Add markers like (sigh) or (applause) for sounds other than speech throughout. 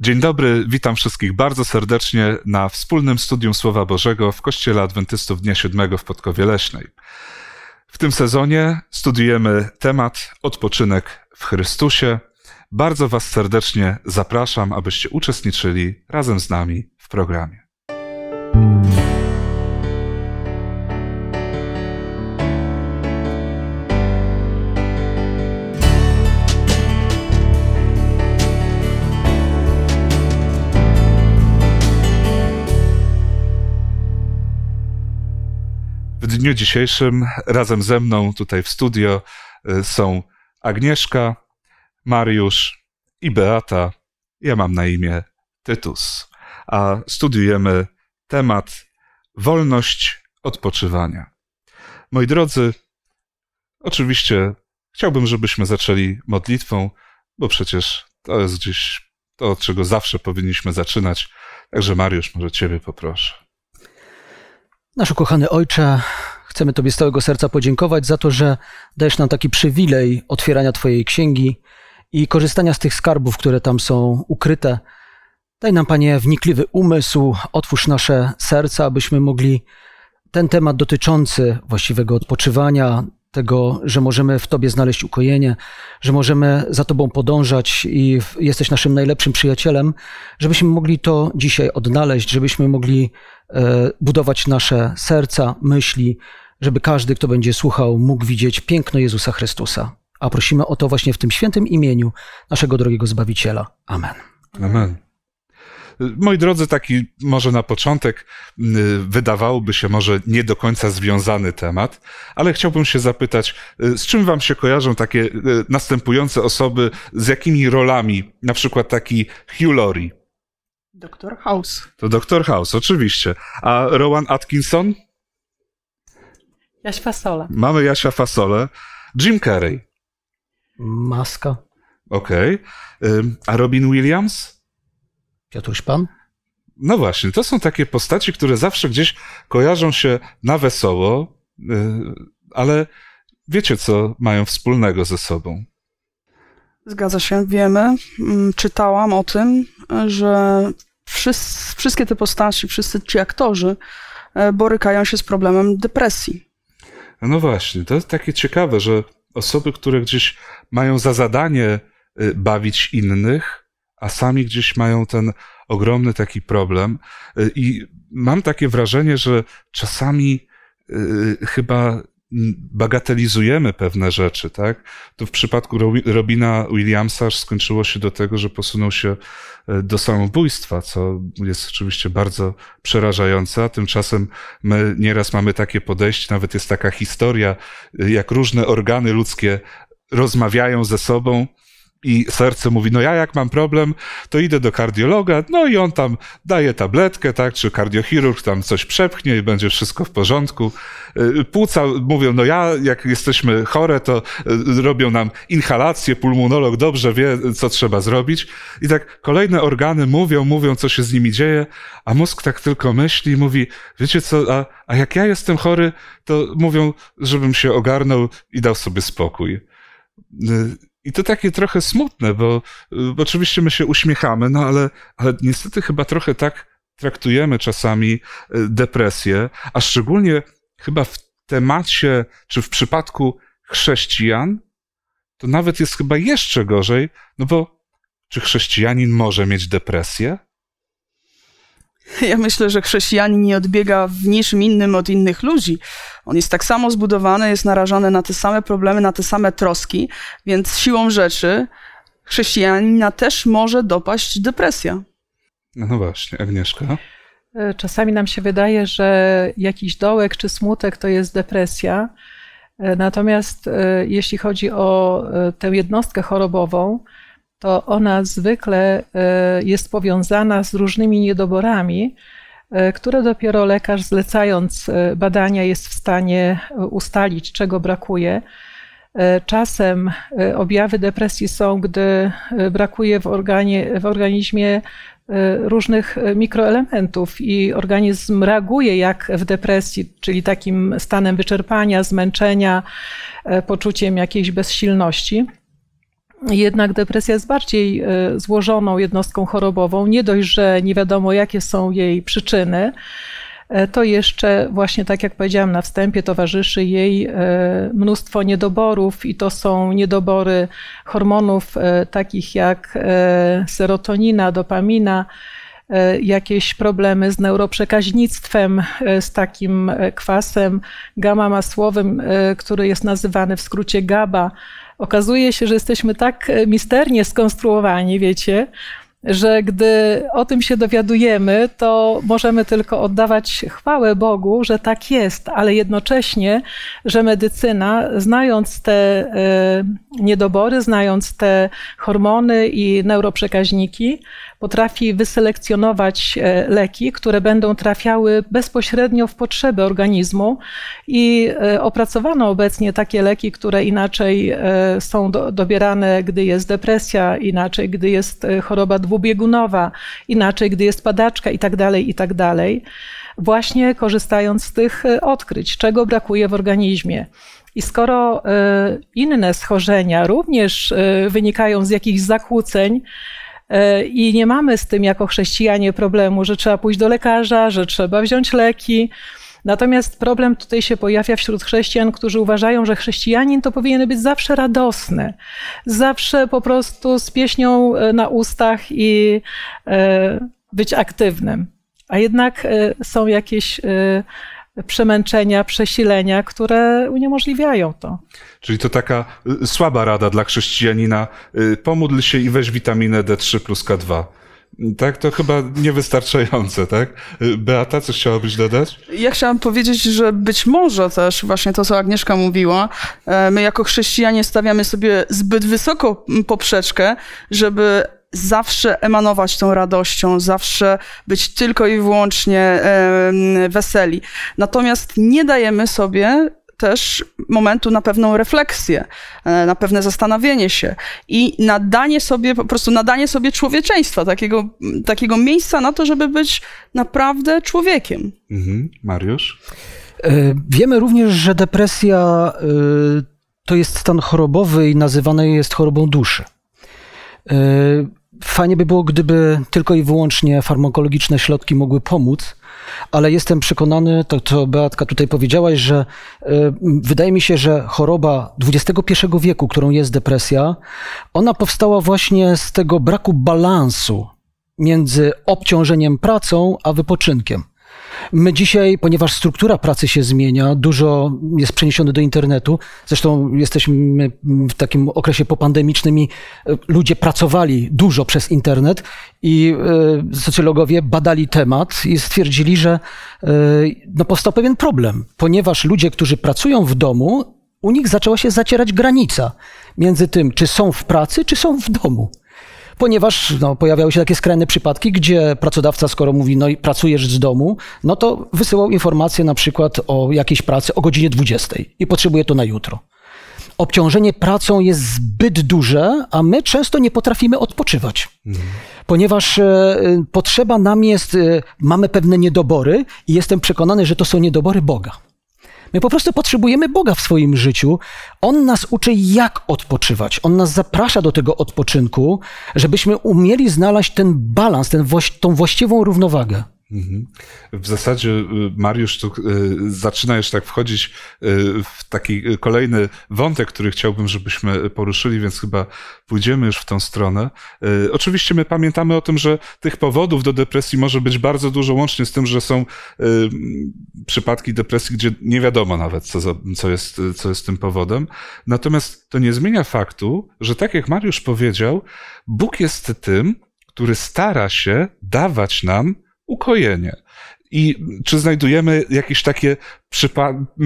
Dzień dobry, witam wszystkich bardzo serdecznie na wspólnym studium Słowa Bożego w Kościele Adwentystów Dnia Siódmego w Podkowie Leśnej. W tym sezonie studiujemy temat odpoczynek w Chrystusie. Bardzo Was serdecznie zapraszam, abyście uczestniczyli razem z nami w programie. W dniu dzisiejszym razem ze mną tutaj w studio y, są Agnieszka, Mariusz i Beata. Ja mam na imię Tytus, a studiujemy temat wolność odpoczywania. Moi drodzy, oczywiście chciałbym, żebyśmy zaczęli modlitwą, bo przecież to jest gdzieś to, od czego zawsze powinniśmy zaczynać. Także Mariusz, może Ciebie poproszę. Nasz ukochany Ojcze, chcemy Tobie z całego serca podziękować za to, że dajesz nam taki przywilej otwierania Twojej księgi i korzystania z tych skarbów, które tam są ukryte. Daj nam, Panie, wnikliwy umysł, otwórz nasze serca, abyśmy mogli ten temat dotyczący właściwego odpoczywania, tego, że możemy w Tobie znaleźć ukojenie, że możemy za Tobą podążać i jesteś naszym najlepszym przyjacielem, żebyśmy mogli to dzisiaj odnaleźć, żebyśmy mogli e, budować nasze serca, myśli, żeby każdy, kto będzie słuchał, mógł widzieć piękno Jezusa Chrystusa. A prosimy o to właśnie w tym świętym imieniu naszego drogiego Zbawiciela. Amen. Amen. Moi drodzy, taki może na początek y, wydawałoby się może nie do końca związany temat, ale chciałbym się zapytać, y, z czym wam się kojarzą takie y, następujące osoby, z jakimi rolami, na przykład taki Hugh Laurie? Doktor House. To Dr. House, oczywiście. A Rowan Atkinson? Jaś Fasola. Mamy Jasia Fasolę. Jim Carrey. Maska, Okej. Ym, A Robin Williams? Piotruś Pan. No właśnie, to są takie postaci, które zawsze gdzieś kojarzą się na wesoło, yy, ale wiecie, co mają wspólnego ze sobą. Zgadza się, wiemy. Mm, Czytałam o tym, że wszyscy, wszystkie te postaci, wszyscy ci aktorzy e, borykają się z problemem depresji. No właśnie, to jest takie ciekawe, że osoby, które gdzieś mają za zadanie y, bawić innych, a sami gdzieś mają ten ogromny taki problem. Y, I mam takie wrażenie, że czasami y, chyba bagatelizujemy pewne rzeczy, tak? To w przypadku Robi- Robina Williamsa skończyło się do tego, że posunął się e, do samobójstwa, co jest oczywiście bardzo przerażające, tymczasem my nieraz mamy takie podejście, nawet jest taka historia, e, jak różne organy ludzkie rozmawiają ze sobą, i serce mówi, no ja jak mam problem, to idę do kardiologa, no i on tam daje tabletkę, tak, czy kardiochirurg tam coś przepchnie i będzie wszystko w porządku. Y, Płuca mówią, no ja jak jesteśmy chore, to y, robią nam inhalację, pulmonolog dobrze wie, co trzeba zrobić. I tak kolejne organy mówią, mówią, co się z nimi dzieje, a mózg tak tylko myśli i mówi, wiecie co, a, a jak ja jestem chory, to mówią, żebym się ogarnął i dał sobie spokój. Y, i to takie trochę smutne, bo, bo oczywiście my się uśmiechamy, no ale, ale niestety chyba trochę tak traktujemy czasami y, depresję, a szczególnie chyba w temacie, czy w przypadku chrześcijan, to nawet jest chyba jeszcze gorzej, no bo czy chrześcijanin może mieć depresję? Ja myślę, że chrześcijanin nie odbiega w niczym innym od innych ludzi. On jest tak samo zbudowany, jest narażony na te same problemy, na te same troski, więc siłą rzeczy chrześcijanina też może dopaść depresja. No, właśnie, Agnieszka. E, Czasami nam się wydaje, że jakiś dołek czy smutek to jest depresja. E, Natomiast e, jeśli chodzi o tę jednostkę chorobową, to ona zwykle e, jest powiązana z różnymi niedoborami, e, które dopiero lekarz, zlecając e, badania, jest w stanie ustalić, czego brakuje. Czasem objawy depresji są, gdy brakuje w, organie, w organizmie różnych mikroelementów i organizm reaguje jak w depresji, czyli takim stanem wyczerpania, zmęczenia, poczuciem jakiejś bezsilności. Jednak depresja jest bardziej e, złożoną jednostką chorobową. Nie dość, że nie wiadomo, jakie są jej przyczyny, e, to jeszcze właśnie tak jak powiedziałam na wstępie, towarzyszy jej e, mnóstwo niedoborów i to są niedobory hormonów takich jak serotonina, dopamina, jakieś problemy z neuroprzekaźnictwem, z takim kwasem gamma masłowym, który jest nazywany w skrócie GABA okazuje się, że jesteśmy tak e, misternie skonstruowani, wiecie, że gdy o tym się dowiadujemy, to możemy tylko oddawać chwałę Bogu, że tak jest, ale jednocześnie, że medycyna, znając te e, niedobory, znając te hormony i neuroprzekaźniki, potrafi wyselekcjonować e, leki, które będą trafiały bezpośrednio w potrzeby organizmu i e, opracowano obecnie takie leki, które inaczej e, są dobierane, gdy jest depresja, inaczej, gdy jest choroba dwubiegunowa, inaczej, gdy jest padaczka itd., tak itd., tak właśnie korzystając z tych odkryć, czego brakuje w organizmie. I skoro inne schorzenia również wynikają z jakichś zakłóceń, I nie mamy z tym jako chrześcijanie problemu, że trzeba pójść do lekarza, że trzeba wziąć leki. Natomiast problem tutaj się pojawia wśród chrześcijan, którzy uważają, że chrześcijanin to powinien być zawsze radosny, zawsze po prostu z pieśnią e, na ustach i e, być aktywnym. A jednak są jakieś przemęczenia, przesilenia, które uniemożliwiają to. Czyli to taka y, słaba rada dla chrześcijanina. Y, pomódl się i weź witaminę D3 plus K2. Tak, to chyba niewystarczające, tak? Y, Beata, coś chciałabyś dodać? Ja chciałam powiedzieć, że być może też właśnie to, co Agnieszka mówiła, e, my jako chrześcijanie stawiamy sobie zbyt wysoko poprzeczkę, żeby zawsze emanować tą radością, zawsze być tylko i wyłącznie weseli. Natomiast nie dajemy sobie też momentu na pewną refleksję, e, na pewne zastanowienie się i nadanie sobie, po prostu nadanie sobie człowieczeństwa, takiego, takiego miejsca na to, żeby być naprawdę człowiekiem. Mhm. Mariusz? E, wiemy również, że depresja e, to jest stan chorobowy i nazywany jest chorobą duszy. Fajnie by było, gdyby tylko i wyłącznie farmakologiczne środki mogły pomóc, ale jestem przekonany, to co Beatka tutaj powiedziałaś, że y, wydaje mi się, że choroba XXI wieku, którą jest depresja, ona powstała właśnie z tego braku balansu między obciążeniem pracą a wypoczynkiem. My dzisiaj, ponieważ struktura pracy się zmienia, dużo jest przeniesione do internetu. Zresztą jesteśmy w takim okresie popandemicznym i e, ludzie pracowali dużo przez internet i e, socjologowie badali temat i stwierdzili, że e, no, powstał pewien problem, ponieważ ludzie, którzy pracują w domu, u nich zaczęła się zacierać granica między tym, czy są w pracy, czy są w domu ponieważ no, pojawiały się takie skrajne przypadki, gdzie pracodawca, skoro mówi, no i pracujesz z domu, no to wysyłał informację na przykład o jakiejś pracy o godzinie 20 i potrzebuje to na jutro. Obciążenie pracą jest zbyt duże, a my często nie potrafimy odpoczywać. Mhm. Ponieważ e, potrzeba nam jest, e, mamy pewne niedobory i jestem przekonany, że to są niedobory Boga. My po prostu potrzebujemy Boga w swoim życiu. On nas uczy, jak odpoczywać. On nas zaprasza do tego odpoczynku, żebyśmy umieli znaleźć ten balans, ten, tą właściwą równowagę. Mhm. W zasadzie y, Mariusz tu y, zaczyna już tak wchodzić y, w taki kolejny wątek, który chciałbym, żebyśmy poruszyli, więc chyba pójdziemy już w tą stronę. Oczywiście my pamiętamy o tym, że tych powodów do depresji może być bardzo dużo, łącznie z tym, że są przypadki depresji, gdzie nie wiadomo nawet, co, co, jest, co jest tym powodem. Natomiast to nie zmienia faktu, że tak jak Mariusz powiedział, Bóg jest tym, który stara się dawać nam ukojenie. I czy znajdujemy jakieś takie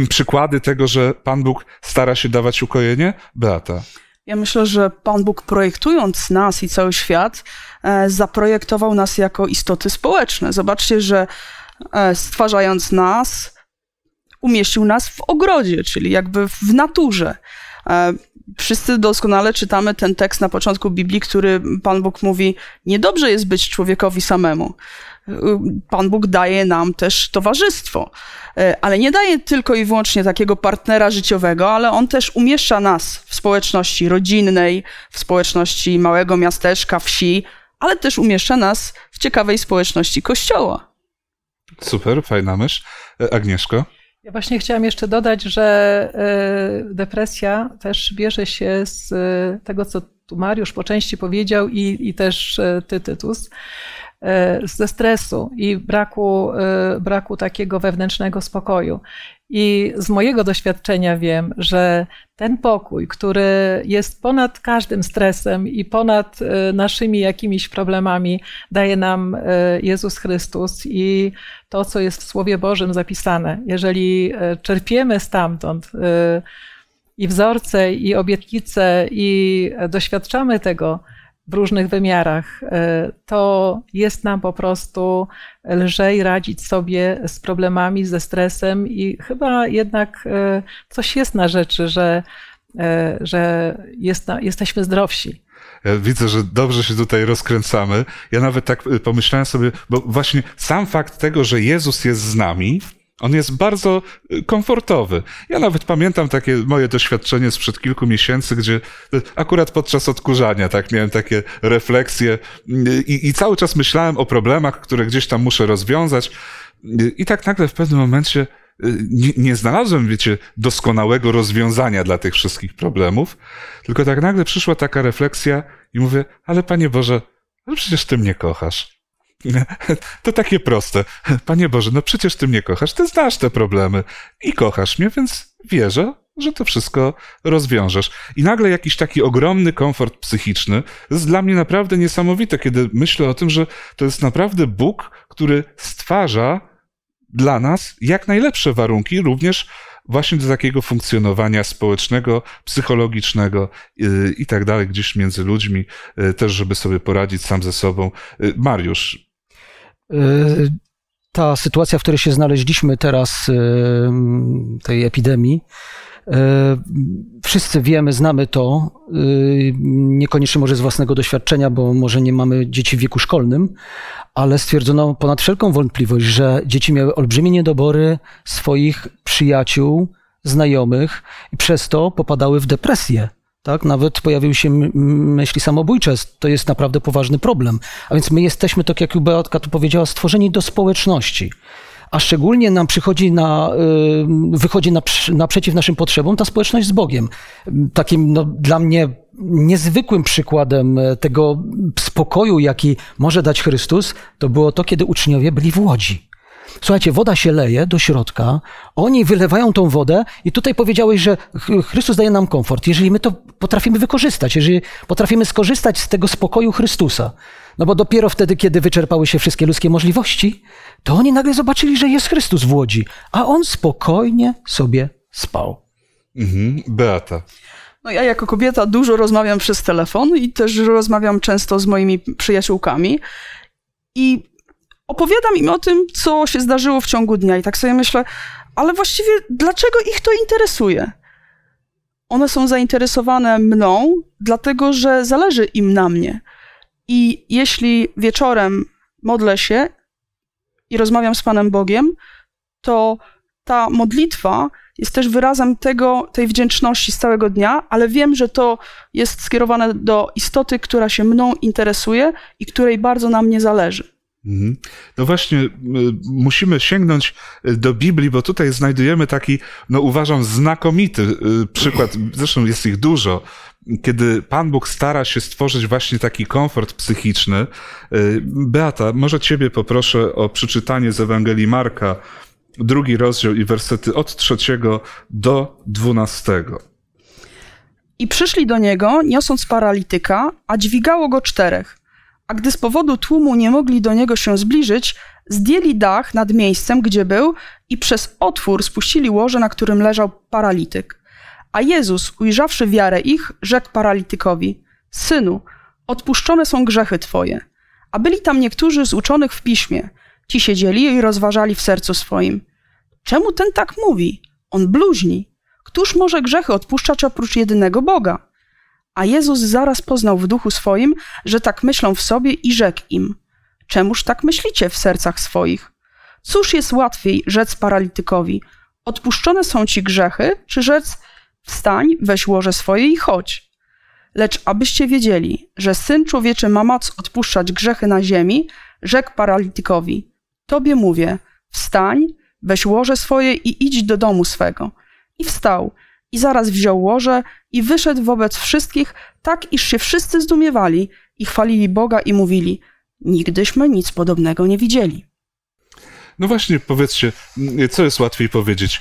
przykłady tego, że Pan Bóg stara się dawać ukojenie? Beata. Ja myślę, że Pan Bóg projektując nas i cały świat, e, zaprojektował nas jako istoty społeczne. Zobaczcie, że e, stwarzając nas, umieścił nas w ogrodzie, czyli jakby w naturze. E, Wszyscy doskonale czytamy ten tekst na początku Biblii, który Pan Bóg mówi: Niedobrze jest być człowiekowi samemu. Pan Bóg daje nam też towarzystwo, ale nie daje tylko i wyłącznie takiego partnera życiowego, ale on też umieszcza nas w społeczności rodzinnej, w społeczności małego miasteczka, wsi, ale też umieszcza nas w ciekawej społeczności kościoła. Super, fajna myśl. E, Agnieszko? Ja właśnie chciałam jeszcze dodać, że e, depresja też bierze się z e, tego, co tu Mariusz po części powiedział i, i też ty, Tytus, ze stresu i braku, braku takiego wewnętrznego spokoju. I z mojego doświadczenia wiem, że ten pokój, który jest ponad każdym stresem i ponad e, naszymi jakimiś problemami, daje nam e, Jezus Chrystus i to, co jest w Słowie Bożym zapisane. Jeżeli e, czerpiemy stamtąd i wzorce, i obietnice, i doświadczamy tego, w różnych wymiarach, e, to jest nam po prostu lżej radzić sobie z problemami, ze stresem i chyba jednak e, coś jest na rzeczy, że, e, że jest, jesteśmy zdrowsi. Widzę, że dobrze się tutaj rozkręcamy. Ja nawet tak pomyślałem sobie, bo właśnie sam fakt tego, że Jezus jest z nami, on jest bardzo y, komfortowy. Ja nawet pamiętam takie moje doświadczenie sprzed kilku miesięcy, gdzie y, akurat podczas odkurzania tak miałem takie refleksje y, i, i cały czas myślałem o problemach, które gdzieś tam muszę rozwiązać. I tak nagle w pewnym momencie nie, nie, znalazłem, wiecie, doskonałego rozwiązania dla tych wszystkich problemów, tylko tak nagle przyszła taka refleksja i mówię, ale Panie Boże, ale przecież Ty mnie kochasz. (laughs) To takie proste. Panie Boże, no przecież Ty mnie kochasz, Ty znasz te problemy i kochasz mnie, więc wierzę, że to wszystko rozwiążesz. I nagle jakiś taki ogromny komfort psychiczny jest dla mnie naprawdę niesamowite, kiedy myślę o tym, że to jest naprawdę Bóg, który stwarza dla nas jak najlepsze warunki, również właśnie do takiego funkcjonowania społecznego, psychologicznego y, i tak dalej, gdzieś między ludźmi, y, też żeby sobie poradzić sam ze sobą. Y, Mariusz, ta sytuacja, w której się znaleźliśmy teraz, tej epidemii, wszyscy wiemy, znamy to, niekoniecznie może z własnego doświadczenia, bo może nie mamy dzieci w wieku szkolnym, ale stwierdzono ponad wszelką wątpliwość, że dzieci miały olbrzymie niedobory swoich przyjaciół, znajomych i przez to popadały w depresję. Tak? Nawet pojawiły się myśli samobójcze. To jest naprawdę poważny problem. A więc my jesteśmy, tak jak Beatka tu powiedziała, stworzeni do społeczności. A szczególnie nam przychodzi na, y, wychodzi naprzeciw naszym potrzebom ta społeczność z Bogiem. Takim no, dla mnie niezwykłym przykładem tego spokoju, jaki może dać Chrystus, to było to, kiedy uczniowie byli w łodzi. Słuchajcie, woda się leje do środka, oni wylewają tą wodę i tutaj powiedziałeś, że Chrystus daje nam komfort. Jeżeli my to potrafimy wykorzystać, jeżeli potrafimy skorzystać z tego spokoju Chrystusa, no bo dopiero wtedy, kiedy wyczerpały się wszystkie ludzkie możliwości, to oni nagle zobaczyli, że jest Chrystus w łodzi, a on spokojnie sobie spał. Mhm. Beata. No ja jako kobieta dużo rozmawiam przez telefon i też rozmawiam często z moimi przyjaciółkami. I opowiadam im o tym, co się zdarzyło w ciągu dnia i tak sobie myślę, ale właściwie dlaczego ich to interesuje? One są zainteresowane mną, dlatego że zależy im na mnie. I jeśli wieczorem modlę się i rozmawiam z Panem Bogiem, to ta modlitwa jest też wyrazem tego, tej wdzięczności z całego dnia, ale wiem, że to jest skierowane do istoty, która się mną interesuje i której bardzo na mnie zależy. Mhm. No właśnie, musimy sięgnąć y, do Biblii, bo tutaj znajdujemy taki, no uważam, znakomity y, przykład, zresztą jest ich dużo, kiedy Pan Bóg stara się stworzyć właśnie taki komfort psychiczny. Y, Beata, może Ciebie poproszę o przeczytanie z Ewangelii Marka, drugi rozdział i wersety od trzeciego do dwunastego. I przyszli do niego, niosąc paralityka, a dźwigało go czterech a gdy z powodu tłumu nie mogli do niego się zbliżyć, zdjęli dach nad miejscem, gdzie był i przez otwór spuścili łoże, na którym leżał paralityk. A Jezus, ujrzawszy wiarę ich, rzekł paralitykowi: Synu, odpuszczone są grzechy twoje. A byli tam niektórzy z uczonych w piśmie. Ci siedzieli i rozważali w sercu swoim: Czemu ten tak mówi? On bluźni. Któż może grzechy odpuszczać oprócz jedynego Boga? A Jezus zaraz poznał w duchu swoim, że tak myślą w sobie i rzekł im: Czemuż tak myślicie w sercach swoich? Cóż jest łatwiej rzec paralitykowi: Odpuszczone są ci grzechy, czy rzec: Wstań, weź łoże swoje i chodź? Lecz abyście wiedzieli, że syn człowieczy ma moc odpuszczać grzechy na ziemi, rzekł paralitykowi: Tobie mówię, wstań, weź łoże swoje i idź do domu swego. I wstał, i zaraz wziął łoże i wyszedł wobec wszystkich, tak iż się wszyscy zdumiewali i chwalili Boga i mówili: Nigdyśmy nic podobnego nie widzieli. No właśnie, powiedzcie, co jest łatwiej powiedzieć?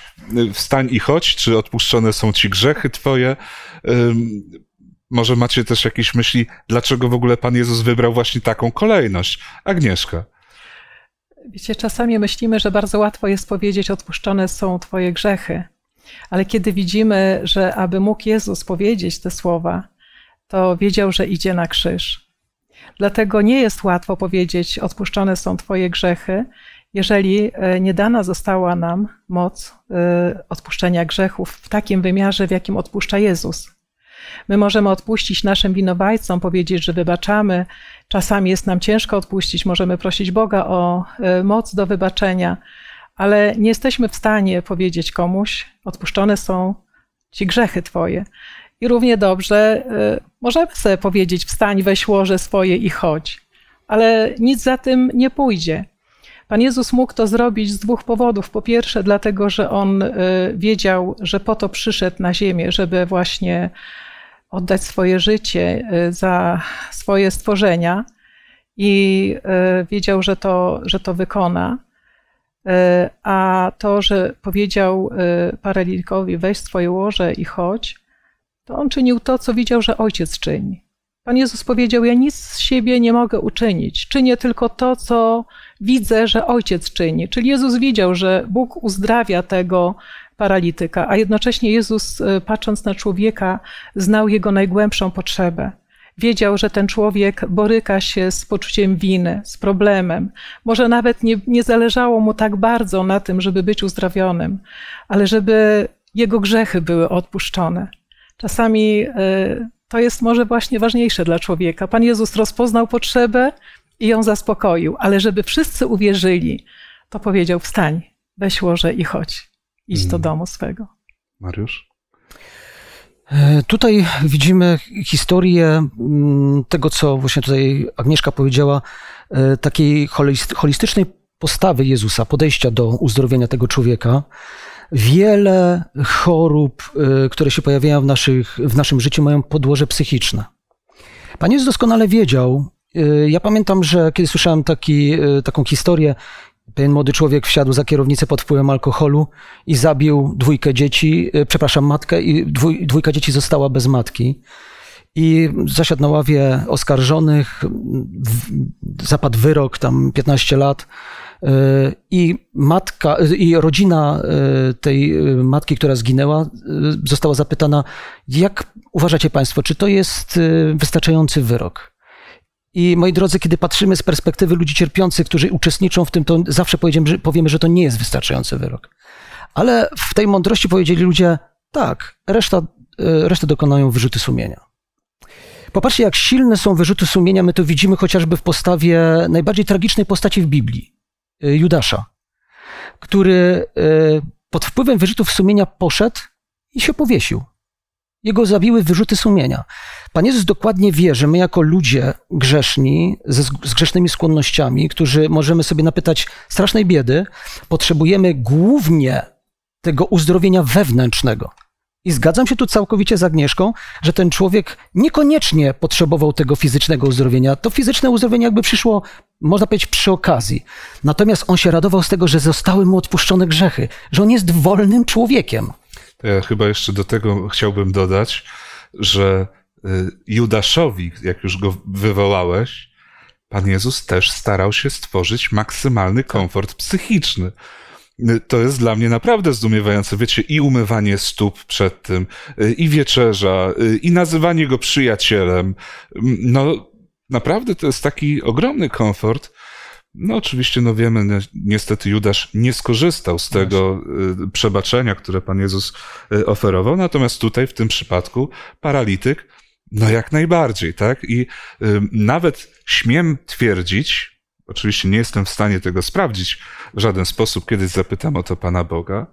Wstań i chodź, czy odpuszczone są ci grzechy twoje? Może macie też jakieś myśli, dlaczego w ogóle Pan Jezus wybrał właśnie taką kolejność? Agnieszka. Wiecie, czasami myślimy, że bardzo łatwo jest powiedzieć, odpuszczone są Twoje grzechy. Ale kiedy widzimy, że aby mógł Jezus powiedzieć te słowa, to wiedział, że idzie na krzyż. Dlatego nie jest łatwo powiedzieć, odpuszczone są Twoje grzechy, jeżeli e, nie dana została nam moc e, odpuszczenia grzechów w takim wymiarze, w jakim odpuszcza Jezus. My możemy odpuścić naszym winowajcom, powiedzieć, że wybaczamy. Czasami jest nam ciężko odpuścić, możemy prosić Boga o e, moc do wybaczenia, ale nie jesteśmy w stanie powiedzieć komuś: odpuszczone są ci grzechy Twoje. I równie dobrze możemy sobie powiedzieć: wstań, weź łoże swoje i chodź. Ale nic za tym nie pójdzie. Pan Jezus mógł to zrobić z dwóch powodów. Po pierwsze, dlatego, że on e, wiedział, że po to przyszedł na ziemię, żeby właśnie oddać swoje życie e, za swoje stworzenia i wiedział, że to, że to wykona. A to, że powiedział paralitikowi weź swoje łoże i chodź, to on czynił to, co widział, że ojciec czyni. Pan Jezus powiedział: Ja nic z siebie nie mogę uczynić. Czynię tylko to, co widzę, że ojciec czyni. Czyli Jezus widział, że Bóg uzdrawia tego paralityka, a jednocześnie Jezus, e, patrząc na człowieka, znał jego najgłębszą potrzebę. Wiedział, że ten człowiek boryka się z poczuciem winy, z problemem. Może nawet nie, nie zależało mu tak bardzo na tym, żeby być uzdrowionym, ale żeby jego grzechy były odpuszczone. Czasami e, to jest może właśnie ważniejsze dla człowieka. Pan Jezus rozpoznał potrzebę i ją zaspokoił, ale żeby wszyscy uwierzyli, to powiedział: Wstań, weź łoże i chodź, idź do mm. domu swego. Mariusz? E, tutaj widzimy historię mm, tego, co właśnie tutaj Agnieszka powiedziała, e, takiej holistycznej postawy Jezusa, podejścia do uzdrowienia tego człowieka wiele chorób, y, które się pojawiają w, naszych, w naszym życiu, mają podłoże psychiczne. Pan Jezus doskonale wiedział. Ja pamiętam, że kiedy słyszałem taki, taką historię, pewien młody człowiek wsiadł za kierownicę pod wpływem alkoholu i zabił dwójkę dzieci, przepraszam, matkę, i dwój, dwójka dzieci została bez matki. I zasiadł na ławie oskarżonych, zapadł wyrok, tam 15 lat. I matka, i rodzina tej matki, która zginęła, została zapytana, jak uważacie Państwo, czy to jest wystarczający wyrok? I moi drodzy, kiedy patrzymy z perspektywy ludzi cierpiących, którzy uczestniczą w tym, to zawsze że, powiemy, że to nie jest wystarczający wyrok. Ale w tej mądrości powiedzieli ludzie, tak, reszta, resztę dokonają wyrzuty sumienia. Popatrzcie, jak silne są wyrzuty sumienia, my to widzimy chociażby w postawie najbardziej tragicznej postaci w Biblii. Y, Judasza, który y, pod wpływem wyrzutów sumienia poszedł i się powiesił. Jego zabiły wyrzuty sumienia. Pan Jezus dokładnie wie, że my jako ludzie grzeszni, ze, z grzesznymi skłonnościami, którzy możemy sobie napytać strasznej biedy, potrzebujemy głównie tego uzdrowienia wewnętrznego. I zgadzam się tu całkowicie z Agnieszką, że ten człowiek niekoniecznie potrzebował tego fizycznego uzdrowienia. To fizyczne uzdrowienie jakby przyszło, można powiedzieć, przy okazji. Natomiast on się radował z tego, że zostały mu odpuszczone grzechy, że on jest wolnym człowiekiem. Chyba jeszcze do tego chciałbym dodać, że y, Judaszowi, jak już go wywołałeś, Pan Jezus też starał się stworzyć maksymalny komfort psychiczny to jest dla mnie naprawdę zdumiewające. Wiecie, i umywanie stóp przed tym, y, i wieczerza, y, i nazywanie go przyjacielem. No, naprawdę to jest taki ogromny komfort. No oczywiście, no wiemy, ni- niestety Judasz nie skorzystał z tego y, przebaczenia, które Pan Jezus y, oferował, natomiast tutaj w tym przypadku paralityk, no jak najbardziej, tak? I y, nawet śmiem twierdzić, oczywiście nie jestem w stanie tego sprawdzić w żaden sposób, kiedyś zapytam o to Pana Boga,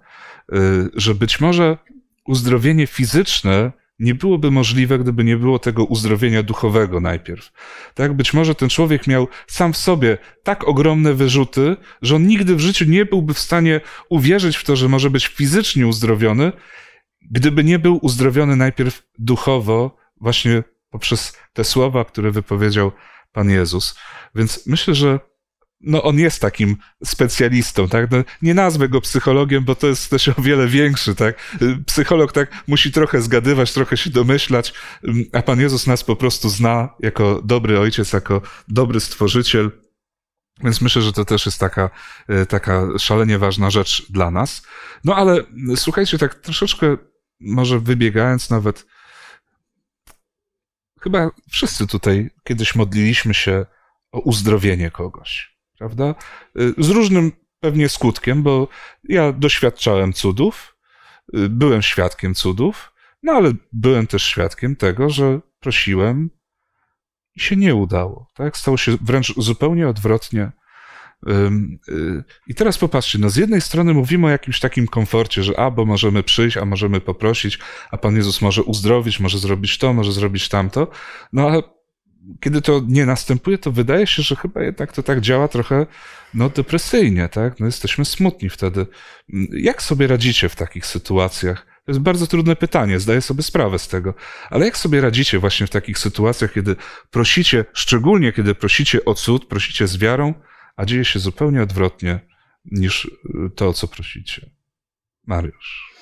że być może uzdrowienie fizyczne nie byłoby możliwe, gdyby nie było tego uzdrowienia duchowego najpierw. Tak, być może ten człowiek miał sam w sobie tak ogromne wyrzuty, że on nigdy w życiu nie byłby w stanie uwierzyć w to, że może być fizycznie uzdrowiony, gdyby nie był uzdrowiony najpierw duchowo, właśnie poprzez te słowa, które wypowiedział Pan Jezus. Więc myślę, że no on jest takim specjalistą, tak? No, nie nazwę go psychologiem, bo to jest też o wiele większy, tak? Psycholog tak musi trochę zgadywać, trochę się domyślać, ym, a Pan Jezus nas po prostu zna jako dobry ojciec, jako dobry stworzyciel. Więc myślę, że to też jest taka, y, taka szalenie ważna rzecz dla nas. No ale y, słuchajcie, tak troszeczkę może wybiegając nawet, chyba wszyscy tutaj kiedyś modliliśmy się o uzdrowienie kogoś, prawda? Y, Z różnym pewnie skutkiem, bo ja doświadczałem cudów, y, byłem świadkiem cudów, no ale byłem też świadkiem tego, że prosiłem i się nie udało, tak? Stało się wręcz zupełnie odwrotnie. Y, I teraz popatrzcie, no z jednej strony mówimy o jakimś takim komforcie, że a, bo możemy przyjść, a możemy poprosić, a Pan Jezus może uzdrowić, może zrobić to, może zrobić tamto, no ale kiedy to nie następuje, to wydaje się, że chyba jednak to tak działa trochę no, depresyjnie, tak? No, jesteśmy smutni wtedy. Jak sobie radzicie w takich sytuacjach? To jest bardzo trudne pytanie, zdaję sobie sprawę z tego. Ale jak sobie radzicie właśnie w takich sytuacjach, kiedy prosicie, szczególnie kiedy prosicie o cud, prosicie z wiarą, a dzieje się zupełnie odwrotnie niż y, to, o co prosicie? Mariusz.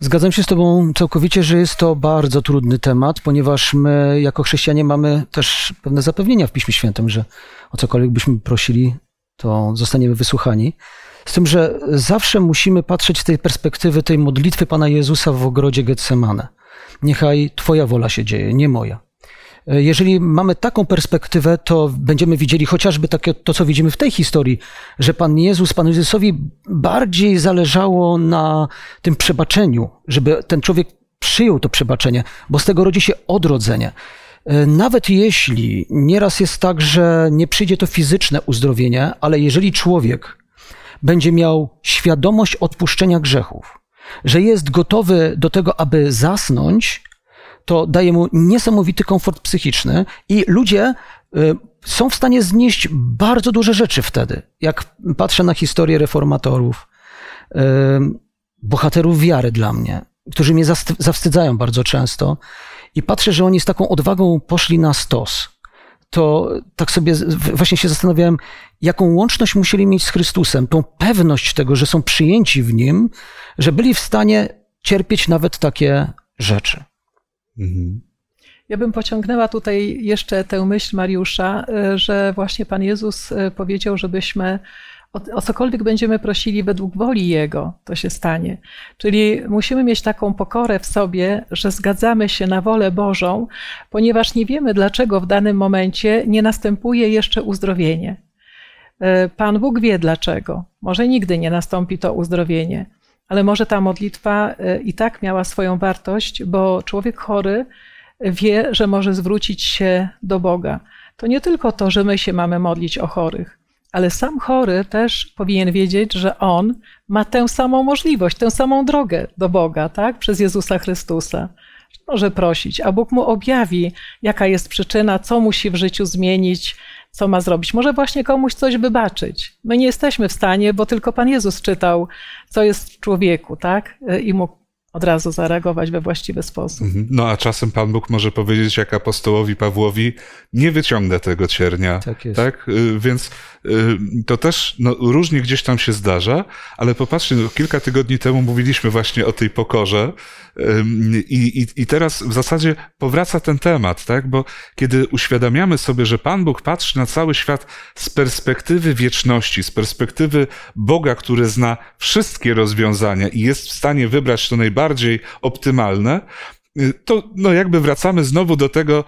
Zgadzam się z Tobą całkowicie, że jest to bardzo trudny temat, ponieważ my jako chrześcijanie mamy też pewne zapewnienia w Piśmie Świętym, że o cokolwiek byśmy prosili, to zostaniemy wysłuchani. Z tym, że zawsze musimy patrzeć z tej perspektywy tej modlitwy Pana Jezusa w ogrodzie Getsemane. Niechaj Twoja wola się dzieje, nie moja. Jeżeli mamy taką perspektywę, to będziemy widzieli chociażby takie, to, co widzimy w tej historii, że Pan Jezus, Panu Jezusowi bardziej zależało na tym przebaczeniu, żeby ten człowiek przyjął to przebaczenie, bo z tego rodzi się odrodzenie. Nawet jeśli nieraz jest tak, że nie przyjdzie to fizyczne uzdrowienie, ale jeżeli człowiek będzie miał świadomość odpuszczenia grzechów, że jest gotowy do tego, aby zasnąć, to daje mu niesamowity komfort psychiczny i ludzie y, są w stanie znieść bardzo duże rzeczy wtedy. Jak patrzę na historię reformatorów, y, bohaterów wiary dla mnie, którzy mnie zawstydzają bardzo często i patrzę, że oni z taką odwagą poszli na stos, to tak sobie właśnie się zastanawiałem, jaką łączność musieli mieć z Chrystusem, tą pewność tego, że są przyjęci w Nim, że byli w stanie cierpieć nawet takie rzeczy. Mhm. Ja bym pociągnęła tutaj jeszcze tę myśl Mariusza, y, że właśnie Pan Jezus y, powiedział, żebyśmy o, o cokolwiek będziemy prosili według woli Jego, to się stanie. Czyli musimy mieć taką pokorę w sobie, że zgadzamy się na wolę Bożą, ponieważ nie wiemy, dlaczego w danym momencie nie następuje jeszcze uzdrowienie. Y, Pan Bóg wie dlaczego. Może nigdy nie nastąpi to uzdrowienie, ale może ta modlitwa y, i tak miała swoją wartość, bo człowiek chory wie, że może zwrócić się do Boga. To nie tylko to, że my się mamy modlić o chorych, ale sam chory też powinien wiedzieć, że on ma tę samą możliwość, tę samą drogę do Boga, tak? Przez Jezusa Chrystusa. Może prosić, a Bóg mu objawi, jaka jest przyczyna, co musi w życiu zmienić, co ma zrobić. Może właśnie komuś coś wybaczyć. My nie jesteśmy w stanie, bo tylko Pan Jezus czytał, co jest w człowieku, tak? I mógł od razu zareagować we właściwy sposób. Mhm. No a czasem Pan Bóg może powiedzieć jak apostołowi Pawłowi, nie wyciągnę tego ciernia. Tak jest. Tak? Y, Więc y, to też no, różnie gdzieś tam się zdarza, ale popatrzcie, no, kilka tygodni temu mówiliśmy właśnie o tej pokorze i, i, i teraz w zasadzie powraca ten temat, tak? Bo kiedy uświadamiamy sobie, że Pan Bóg patrzy na cały świat z perspektywy wieczności, z perspektywy Boga, który zna wszystkie rozwiązania i jest w stanie wybrać to najbardziej optymalne, y, to no jakby wracamy znowu do tego,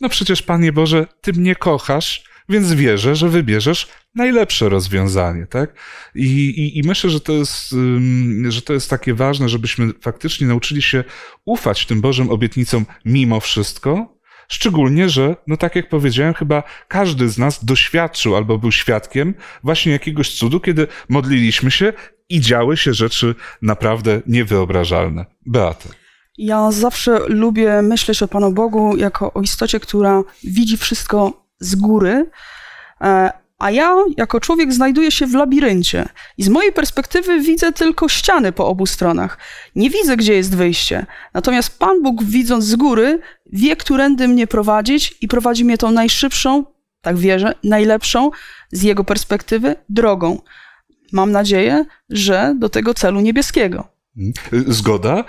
no przecież Panie Boże, Ty mnie kochasz, więc wierzę, że wybierzesz najlepsze rozwiązanie, tak? I, i, i myślę, że to, jest, że to jest takie ważne, żebyśmy faktycznie nauczyli się ufać tym Bożym obietnicom mimo wszystko, Szczególnie, że, no tak jak powiedziałem, chyba każdy z nas doświadczył albo był świadkiem właśnie jakiegoś cudu, kiedy modliliśmy się i działy się rzeczy naprawdę niewyobrażalne. Beaty. Ja zawsze lubię myśleć o Panu Bogu jako o istocie, która widzi wszystko z góry, e, a ja jako człowiek znajduję się w labiryncie i z mojej perspektywy widzę tylko ściany po obu stronach. Nie widzę, gdzie jest wyjście. Natomiast Pan Bóg, widząc z góry, wie, którędy mnie prowadzić i prowadzi mnie tą najszybszą, tak wierzę, najlepszą z jego perspektywy drogą. Mam nadzieję, że do tego celu niebieskiego. Mhm. Zgoda,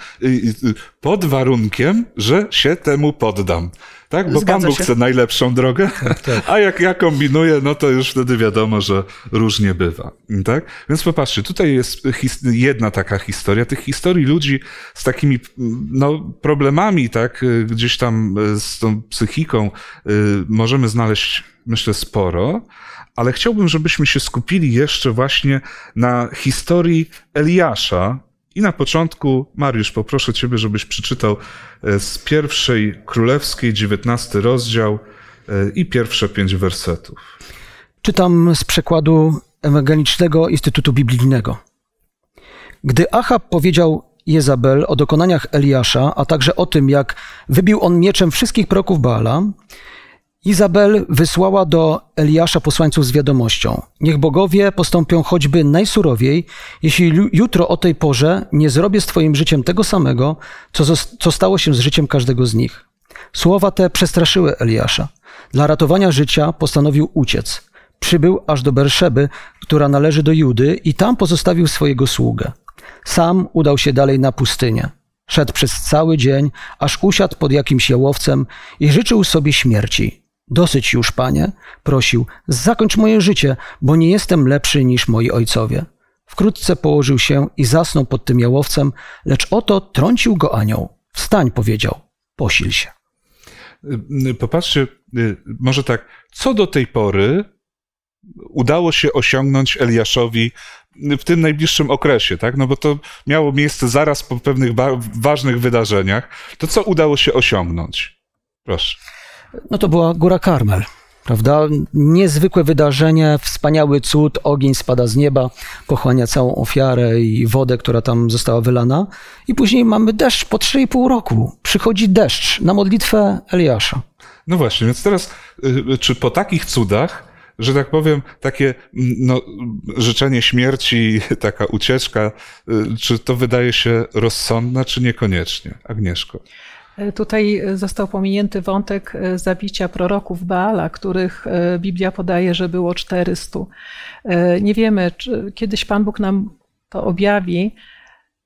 pod warunkiem, że się temu poddam. Tak? Bo Zgadza Pan Bóg się. chce najlepszą drogę, (laughs) a jak ja kombinuję, no to już wtedy wiadomo, że różnie bywa. Tak? Więc popatrzcie, tutaj jest his- jedna taka historia. Tych historii ludzi z takimi no, problemami, tak, gdzieś tam z tą psychiką y, możemy znaleźć, myślę, sporo. Ale chciałbym, żebyśmy się skupili jeszcze właśnie na historii Eliasza, i na początku, Mariusz, poproszę Ciebie, żebyś przeczytał e, z pierwszej królewskiej, dziewiętnasty rozdział e, i pierwsze pięć wersetów. Czytam z przekładu Ewangelicznego Instytutu Biblijnego. Gdy Achab powiedział Jezabel o dokonaniach Eliasza, a także o tym, jak wybił on mieczem wszystkich proroków Baala, Izabel wysłała do Eliasza posłańców z wiadomością: Niech bogowie postąpią choćby najsurowiej, jeśli jutro o tej porze nie zrobię z Twoim życiem tego samego, co, co stało się z życiem każdego z nich. Słowa te przestraszyły Eliasza. Dla ratowania życia postanowił uciec. Przybył aż do Berszeby, która należy do Judy, i tam pozostawił swojego sługę. Sam udał się dalej na pustynię. Szedł przez cały dzień, aż usiadł pod jakimś jałowcem i życzył sobie śmierci. Dosyć już, panie, prosił, zakończ moje życie, bo nie jestem lepszy niż moi ojcowie. Wkrótce położył się i zasnął pod tym jałowcem, lecz oto trącił go anioł. Wstań, powiedział, posil się. Y, Popatrzcie, y, może tak, co do tej pory udało się osiągnąć Eliaszowi w tym najbliższym okresie, tak? No bo to miało miejsce zaraz po pewnych ważnych wydarzeniach. To co udało się osiągnąć? Proszę. No to była Góra Karmel, prawda? Niezwykłe wydarzenie, wspaniały cud, ogień spada z nieba, pochłania całą ofiarę i wodę, która tam została wylana. I później mamy deszcz po 3,5 roku. Przychodzi deszcz na modlitwę Eliasza. No właśnie, więc teraz, y, czy po takich cudach, że tak powiem, takie mm, no, życzenie śmierci, (laughs) taka ucieczka, y, czy to wydaje się rozsądne, czy niekoniecznie? Agnieszko. Tutaj został pominięty wątek e, zabicia proroków Baala, których e, Biblia podaje, że było 400. E, Nie wiemy, czy kiedyś Pan Bóg nam to objawi,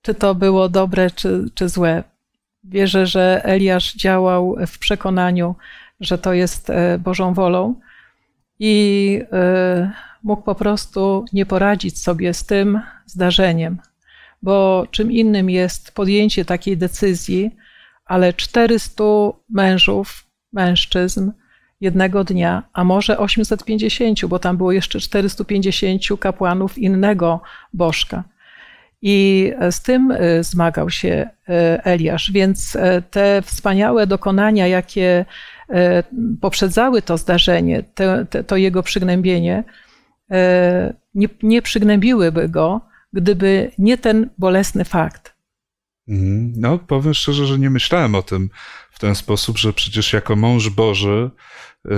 czy to było dobre, czy, czy złe. Wierzę, że Eliasz działał w przekonaniu, że to jest Bożą wolą i mógł po prostu nie poradzić sobie z tym zdarzeniem, bo czym innym jest podjęcie takiej decyzji, ale 400 mężów, mężczyzn jednego dnia, a może 850, bo tam było jeszcze 450 kapłanów innego bożka. I z tym e, zmagał się e, Eliasz, więc e, te wspaniałe dokonania, jakie poprzedzały to zdarzenie, te, te, to jego przygnębienie, nie, nie przygnębiłyby go, gdyby nie ten bolesny fakt. Mhm. No, powiem szczerze, że nie myślałem o tym w ten sposób, że przecież jako mąż Boży y,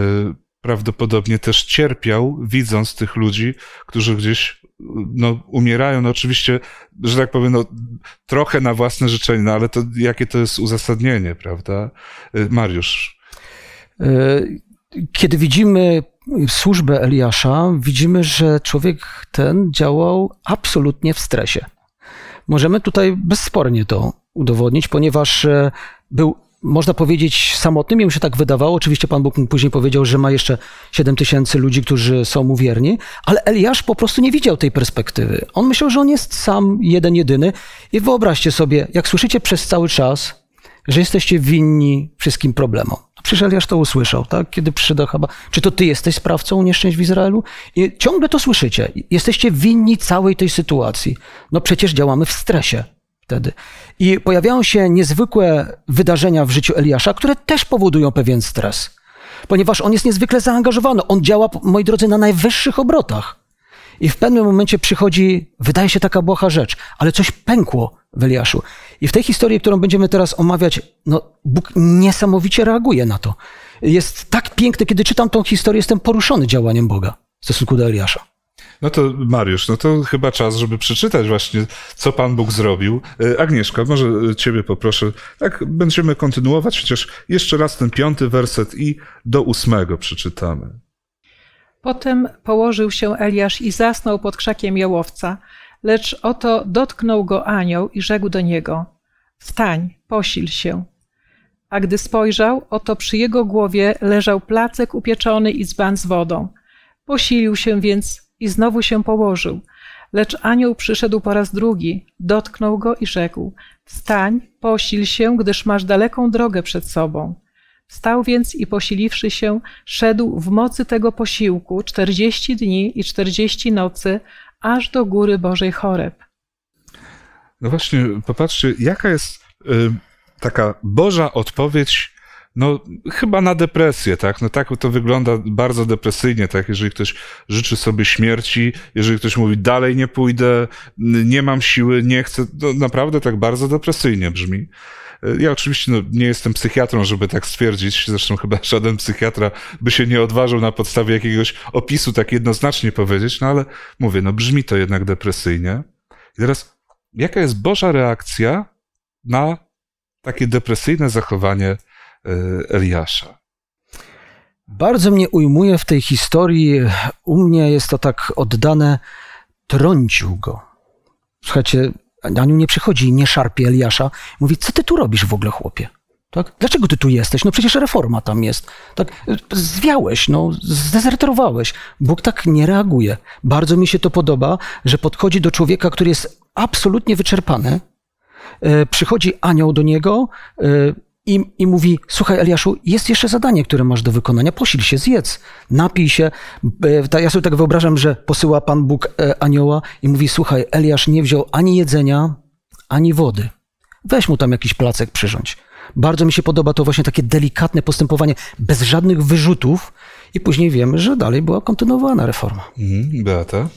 prawdopodobnie też cierpiał, widząc tych ludzi, którzy gdzieś y, no, umierają. No oczywiście, że tak powiem, no, trochę na własne życzenie, no ale to jakie to jest uzasadnienie, prawda? Y, Mariusz. E, Kiedy widzimy służbę Eliasza, widzimy, że człowiek ten działał absolutnie w stresie. Możemy tutaj bezspornie to udowodnić, ponieważ e, był, można powiedzieć, samotnym. Jemu się tak wydawało. Oczywiście Pan Bóg mu później powiedział, że ma jeszcze 7 tysięcy ludzi, którzy są mu wierni, ale Eliasz po prostu nie widział tej perspektywy. On myślał, że on jest sam, jeden, jedyny. I wyobraźcie sobie, jak słyszycie przez cały czas, że jesteście winni wszystkim problemom. Przecież Eliasz to usłyszał, tak? Kiedy przyszedł do Achaba. Czy to ty jesteś sprawcą nieszczęść w Izraelu? I ciągle to słyszycie. Jesteście winni całej tej sytuacji. No przecież działamy w stresie wtedy. I pojawiają się niezwykłe wydarzenia w życiu Eliasza, które też powodują pewien stres. Ponieważ on jest niezwykle zaangażowany. On działa, moi drodzy, na najwyższych obrotach. I w pewnym momencie przychodzi, wydaje się taka błaha rzecz, ale coś pękło w Eliaszu. I w tej historii, którą będziemy teraz omawiać, no, Bóg niesamowicie reaguje na to. Jest tak piękny, kiedy czytam tą historię, jestem poruszony działaniem Boga w stosunku do Eliasza. No to Mariusz, no to chyba czas, żeby przeczytać właśnie, co Pan Bóg zrobił. E, Agnieszka, może Ciebie poproszę. Tak, będziemy kontynuować, chociaż jeszcze raz ten piąty werset i do ósmego przeczytamy. Potem położył się Eliasz i zasnął pod krzakiem jałowca, lecz oto dotknął go anioł i rzekł do niego: Wstań, posil się. A gdy spojrzał, oto przy jego głowie leżał placek upieczony i dzban z wodą. Posilił się więc i znowu się położył. Lecz anioł przyszedł po raz drugi, dotknął go i rzekł: Wstań, posil się, gdyż masz daleką drogę przed sobą. Wstał więc i posiliwszy się, szedł w mocy tego posiłku czterdzieści dni i czterdzieści nocy, aż do góry Bożej Choreb. No właśnie, popatrzcie, jaka jest y, taka Boża odpowiedź, no chyba na depresję, tak? No tak to wygląda bardzo depresyjnie, tak? Jeżeli ktoś życzy sobie śmierci, jeżeli ktoś mówi dalej nie pójdę, nie mam siły, nie chcę, to naprawdę tak bardzo depresyjnie brzmi. Ja oczywiście no, nie jestem psychiatrą, żeby tak stwierdzić, zresztą chyba (laughs) żaden psychiatra by się nie odważył na podstawie jakiegoś opisu tak jednoznacznie powiedzieć, no ale mówię, no brzmi to jednak depresyjnie. I teraz, jaka jest Boża reakcja na takie depresyjne zachowanie e, Eliasza? Bardzo mnie ujmuje w tej historii, u mnie jest to tak oddane, trącił go. Słuchajcie, Aniu nie przychodzi nie szarpie Eliasza. Mówi, co ty tu robisz w ogóle, chłopie? Tak? Dlaczego ty tu jesteś? No przecież reforma tam jest. Tak? Zwiałeś, no, zdezerterowałeś. Bóg tak nie reaguje. Bardzo mi się to podoba, że podchodzi do człowieka, który jest absolutnie wyczerpany. E, przychodzi anioł do niego, e, i, I mówi: Słuchaj, Eliaszu, jest jeszcze zadanie, które masz do wykonania. Posil się, zjedz, napij się. E, ja sobie tak wyobrażam, że posyła Pan Bóg e, anioła i mówi: Słuchaj, Eliasz nie wziął ani jedzenia, ani wody. Weź mu tam jakiś placek przyrządź. Bardzo mi się podoba to właśnie takie delikatne postępowanie, bez żadnych wyrzutów, i później wiemy, że dalej była kontynuowana reforma. Mhm, Beata?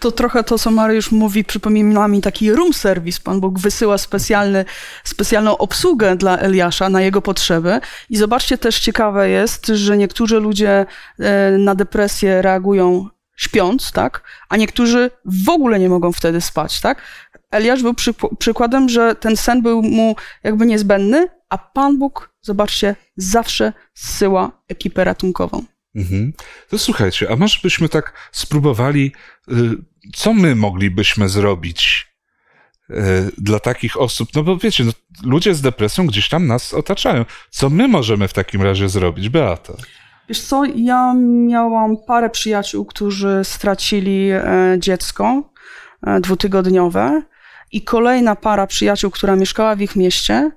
To trochę to, co Mariusz mówi, przypomina mi taki room service. Pan Bóg wysyła specjalny, specjalną obsługę dla Eliasza na jego potrzeby. I zobaczcie, też ciekawe jest, że niektórzy ludzie e, na depresję reagują śpiąc, tak? A niektórzy w ogóle nie mogą wtedy spać, tak? Eliasz był przy, przykładem, że ten sen był mu jakby niezbędny, a Pan Bóg, zobaczcie, zawsze zsyła ekipę ratunkową. Mhm. To słuchajcie, a może byśmy tak spróbowali, y, co my moglibyśmy zrobić y, dla takich osób? No bo wiecie, no, ludzie z depresją gdzieś tam nas otaczają. Co my możemy w takim razie zrobić, Beata? Wiesz co, ja miałam parę przyjaciół, którzy stracili e, dziecko e, dwutygodniowe i kolejna para przyjaciół, która mieszkała w ich mieście,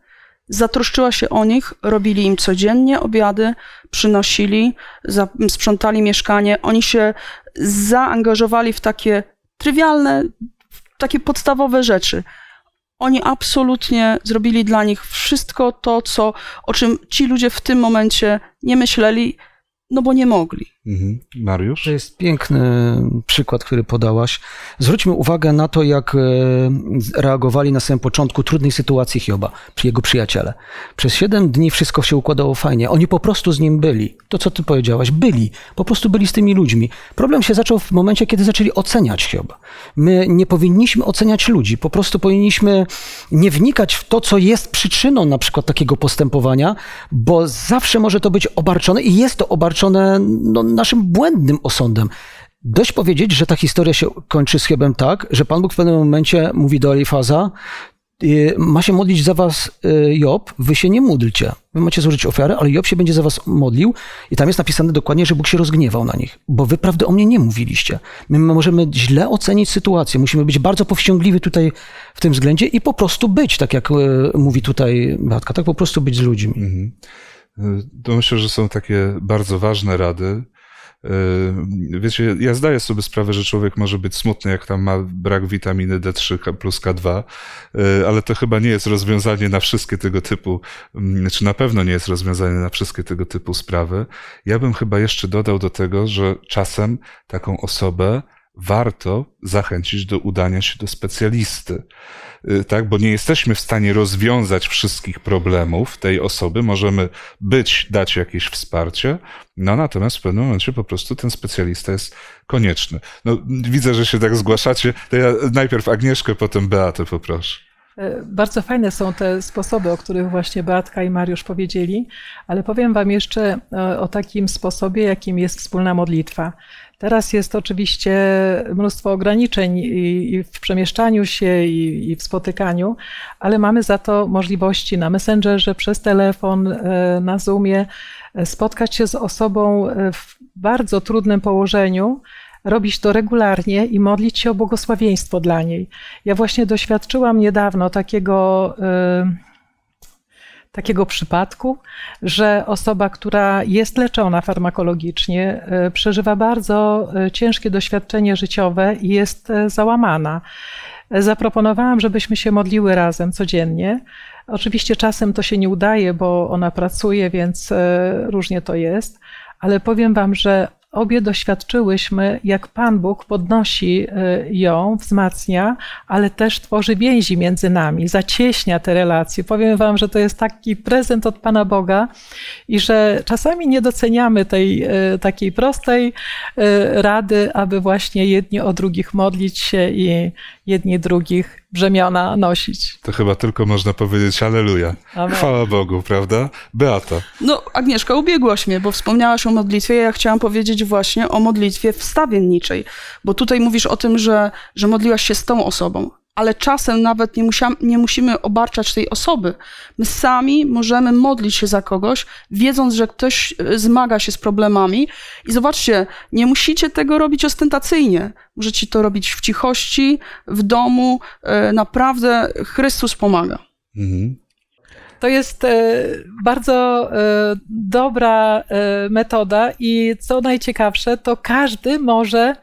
zatroszczyła się o nich, robili im codziennie obiady, przynosili, sprzątali mieszkanie. Oni się zaangażowali w takie trywialne, takie podstawowe rzeczy. Oni absolutnie zrobili dla nich wszystko to, co, o czym ci ludzie w tym momencie nie myśleli, no bo nie mogli. Mhm. Mariusz? To jest piękny przykład, który podałaś. Zwróćmy uwagę na to, jak e, reagowali na samym początku trudnej sytuacji Hioba, jego przyjaciele. Przez siedem dni wszystko się układało fajnie. Oni po prostu z nim byli. To, co ty powiedziałaś, byli. Po prostu byli z tymi ludźmi. Problem się zaczął w momencie, kiedy zaczęli oceniać Hioba. My nie powinniśmy oceniać ludzi. Po prostu powinniśmy nie wnikać w to, co jest przyczyną na przykład takiego postępowania, bo zawsze może to być obarczone i jest to obarczone no, naszym błędnym osądem. Dość powiedzieć, że ta historia się kończy z Hiobem tak, że Pan Bóg w pewnym momencie mówi do Elifaza, y, ma się modlić za was y, Job, wy się nie módlcie. Wy macie złożyć ofiarę, ale Job się będzie za was modlił i tam jest napisane dokładnie, że Bóg się rozgniewał na nich, bo wy prawdy o mnie nie mówiliście. My możemy źle ocenić sytuację, musimy być bardzo powściągliwi tutaj w tym względzie i po prostu być, tak jak y, mówi tutaj Beatka, tak po prostu być z ludźmi. Mhm. To myślę, że są takie bardzo ważne rady. Yy, wiecie, ja zdaję sobie sprawę, że człowiek może być smutny, jak tam ma brak witaminy D3 plus K2, yy, ale to chyba nie jest rozwiązanie na wszystkie tego typu, mm, czy na pewno nie jest rozwiązanie na wszystkie tego typu sprawy. Ja bym chyba jeszcze dodał do tego, że czasem taką osobę warto zachęcić do udania się do specjalisty. Y, tak, bo nie jesteśmy w stanie rozwiązać wszystkich problemów tej osoby, możemy być, dać jakieś wsparcie, no natomiast w pewnym momencie po prostu ten specjalista jest konieczny. No, widzę, że się tak zgłaszacie, to ja najpierw Agnieszkę, potem Beatę poproszę. E, bardzo fajne są te sposoby, o których właśnie Beatka i Mariusz powiedzieli, ale powiem Wam jeszcze e, o takim sposobie, jakim jest wspólna modlitwa. Teraz jest oczywiście mnóstwo ograniczeń i, w przemieszczaniu się, i, i w spotykaniu, ale mamy za to możliwości na Messengerze, przez telefon, e, na Zoomie spotkać się z osobą w bardzo trudnym położeniu, robić to regularnie i modlić się o błogosławieństwo dla niej. Ja właśnie doświadczyłam niedawno takiego. Yy, takiego przypadku, że osoba, która jest leczona farmakologicznie, y, przeżywa bardzo y, ciężkie doświadczenie życiowe i jest y, załamana. Zaproponowałam, żebyśmy się modliły razem codziennie. Oczywiście czasem to się nie udaje, bo ona pracuje, więc różnie to jest, ale powiem Wam, że obie doświadczyłyśmy, jak Pan Bóg podnosi y, ją, wzmacnia, ale też tworzy więzi między nami, zacieśnia te relacje. Powiem Wam, że to jest taki prezent od Pana Boga i że czasami nie doceniamy tej y, takiej prostej y, rady, aby właśnie jedni o drugich modlić się i jedni drugich brzemiona nosić. To chyba tylko można powiedzieć Aleluja. Amen. Chwała Bogu, prawda? Beata. No, Agnieszka, ubiegłaś mnie, bo wspomniałaś o modlitwie. Ja chciałam powiedzieć właśnie o modlitwie wstawienniczej, bo tutaj mówisz o tym, że, że modliłaś się z tą osobą ale czasem nawet nie, musiam, nie musimy obarczać tej osoby. My sami możemy modlić się za kogoś, wiedząc, że ktoś e, zmaga się z problemami. I zobaczcie, nie musicie tego robić ostentacyjnie. Możecie to robić w cichości, w domu. E, naprawdę Chrystus pomaga. Mhm. To jest e, bardzo dobra metoda i co najciekawsze, to każdy może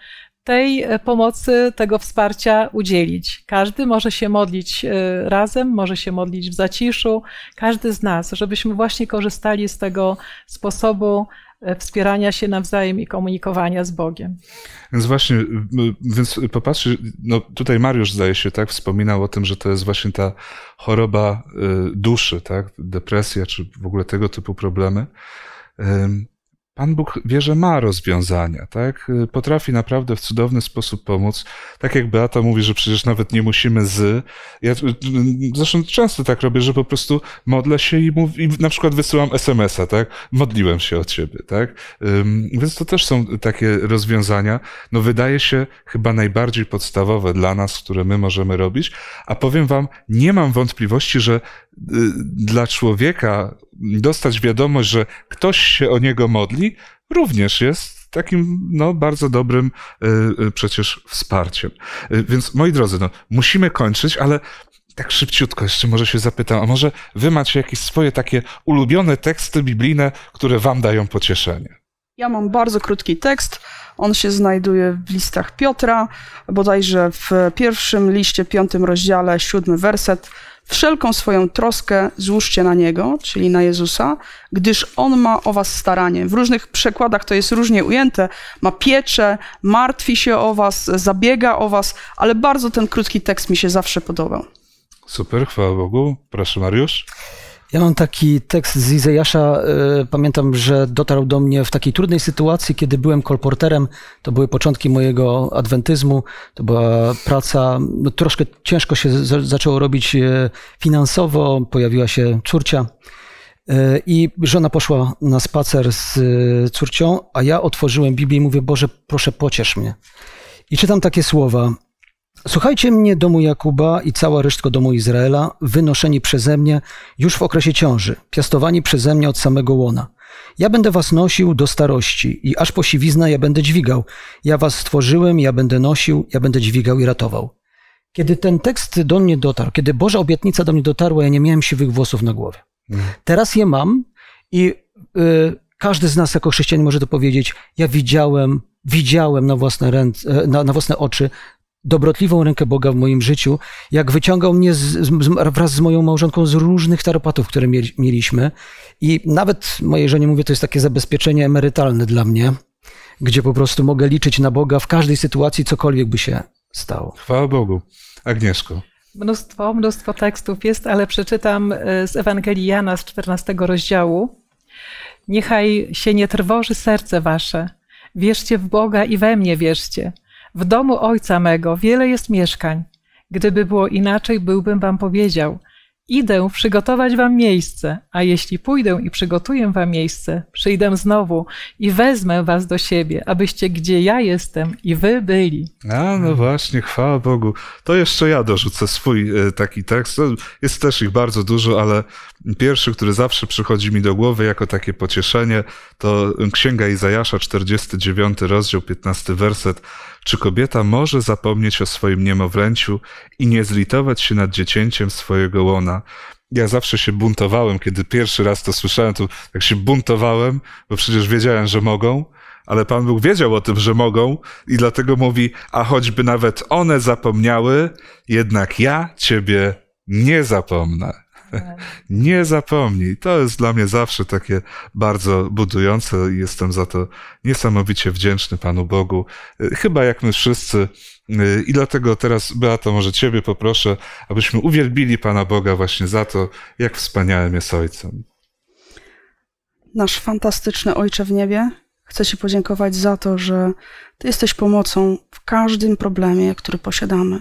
tej e, pomocy, tego wsparcia udzielić. Każdy może się modlić e, razem, może się modlić w zaciszu, każdy z nas, żebyśmy właśnie korzystali z tego sposobu e, wspierania się nawzajem i komunikowania z Bogiem. Więc właśnie, więc popatrzcie, no tutaj Mariusz zdaje się, tak, wspominał o tym, że to jest właśnie ta choroba duszy, tak, depresja, czy w ogóle tego typu problemy. Pan Bóg wie, że ma rozwiązania, tak? Potrafi naprawdę w cudowny sposób pomóc. Tak jak Beata mówi, że przecież nawet nie musimy z. Ja zresztą często tak robię, że po prostu modlę się i, mów, i na przykład wysyłam SMS-a, tak? Modliłem się o ciebie, tak? Więc to też są takie rozwiązania, no wydaje się chyba najbardziej podstawowe dla nas, które my możemy robić. A powiem wam, nie mam wątpliwości, że y, dla człowieka dostać wiadomość, że ktoś się o niego modli, również jest takim no, bardzo dobrym y, y, przecież wsparciem. Y, więc moi drodzy, no, musimy kończyć, ale tak szybciutko jeszcze może się zapytam, a może wy macie jakieś swoje takie ulubione teksty biblijne, które wam dają pocieszenie? Ja mam bardzo krótki tekst. On się znajduje w listach Piotra, bodajże w pierwszym liście, piątym rozdziale, siódmy werset. Wszelką swoją troskę złóżcie na Niego, czyli na Jezusa, gdyż On ma o was staranie. W różnych przekładach to jest różnie ujęte. Ma piecze, martwi się o was, zabiega o was, ale bardzo ten krótki tekst mi się zawsze podobał. Super, chwała Bogu. Proszę Mariusz. Ja mam taki tekst z Izajasza. E, pamiętam, że dotarł do mnie w takiej trudnej sytuacji, kiedy byłem kolporterem. To były początki mojego adwentyzmu. To była praca, no, troszkę ciężko się zaczęło robić e, finansowo. Pojawiła się córcia. E, I żona poszła na spacer z córcią, a ja otworzyłem Biblię i mówię: Boże, proszę, pociesz mnie. I czytam takie słowa. Słuchajcie mnie, domu Jakuba i cała resztka domu Izraela, wynoszeni przeze mnie już w okresie ciąży, piastowani przeze mnie od samego łona. Ja będę was nosił do starości i aż po siwiznę ja będę dźwigał. Ja was stworzyłem, ja będę nosił, ja będę dźwigał i ratował. Kiedy ten tekst do mnie dotarł, kiedy Boża obietnica do mnie dotarła, ja nie miałem siwych włosów na głowie. Mm. Teraz je mam I y, każdy z nas jako chrześcijanin może to powiedzieć, ja widziałem, widziałem na własne, ręce, na, na własne oczy dobrotliwą rękę Boga w moim życiu, jak wyciągał mnie z, z, wraz z moją małżonką z różnych tarapatów, które mieli, mieliśmy. I nawet mojej żonie mówię, to jest takie zabezpieczenie emerytalne dla mnie, gdzie po prostu mogę liczyć na Boga w każdej sytuacji, cokolwiek by się stało. Chwała Bogu. Agnieszko. Mnóstwo, mnóstwo tekstów jest, ale przeczytam e, z Ewangelii Jana z 14 rozdziału. Niechaj się nie trwoży serce wasze. Wierzcie w Boga i we mnie wierzcie. W domu ojca mego wiele jest mieszkań. Gdyby było inaczej, byłbym wam powiedział – Idę przygotować wam miejsce, a jeśli pójdę i przygotuję wam miejsce, przyjdę znowu i wezmę was do siebie, abyście gdzie ja jestem i wy byli. A, no właśnie, chwała Bogu. To jeszcze ja dorzucę swój e, taki tekst. Jest też ich bardzo dużo, ale pierwszy, który zawsze przychodzi mi do głowy jako takie pocieszenie, to Księga Izajasza, 49 rozdział, 15 werset. Czy kobieta może zapomnieć o swoim niemowlęciu i nie zlitować się nad dziecięciem swojego łona? Ja zawsze się buntowałem, kiedy pierwszy raz to słyszałem, to jak się buntowałem, bo przecież wiedziałem, że mogą, ale Pan Bóg wiedział o tym, że mogą i dlatego mówi, a choćby nawet one zapomniały, jednak ja Ciebie nie zapomnę. (laughs) Nie zapomnij. To jest dla mnie zawsze takie bardzo budujące i jestem za to niesamowicie wdzięczny Panu Bogu. Chyba jak my wszyscy. I dlatego teraz, Beato, może Ciebie poproszę, abyśmy uwielbili Pana Boga właśnie za to, jak wspaniałym jest Ojcem. Nasz fantastyczny Ojcze w niebie, chcę Ci podziękować za to, że Ty jesteś pomocą w każdym problemie, który posiadamy.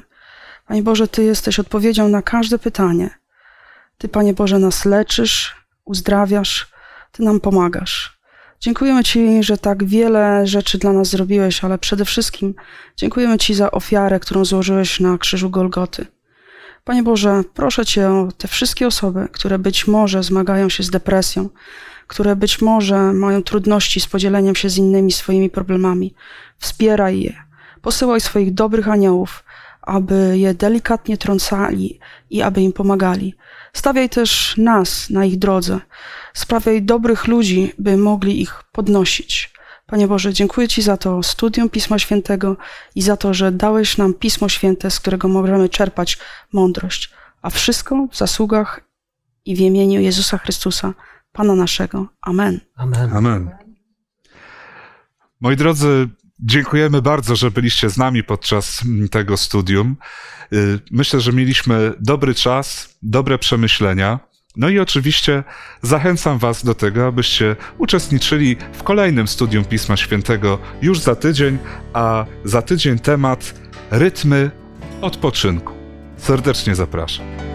Panie Boże, Ty jesteś odpowiedzią na każde pytanie. Ty, Panie Boże, nas leczysz, uzdrawiasz, Ty nam pomagasz. Dziękujemy Ci, że tak wiele rzeczy dla nas zrobiłeś, ale przede wszystkim dziękujemy Ci za ofiarę, którą złożyłeś na krzyżu Golgoty. Panie Boże, proszę Cię o te wszystkie osoby, które być może zmagają się z depresją, które być może mają trudności z podzieleniem się z innymi swoimi problemami. Wspieraj je. Posyłaj swoich dobrych aniołów, aby je delikatnie trącali i aby im pomagali. Stawiaj też nas na ich drodze. Sprawiaj dobrych ludzi, by mogli ich podnosić. Panie Boże, dziękuję Ci za to studium Pisma Świętego i za to, że dałeś nam Pismo Święte, z którego możemy czerpać mądrość. A wszystko w zasługach i w imieniu Jezusa Chrystusa, Pana naszego. Amen. Amen. Amen. Moi drodzy, dziękujemy bardzo, że byliście z nami podczas tego studium. Y, myślę, że mieliśmy dobry czas, dobre przemyślenia. No i oczywiście zachęcam Was do tego, abyście uczestniczyli w kolejnym studium Pisma Świętego już za tydzień, a za tydzień temat rytmy odpoczynku. Serdecznie zapraszam.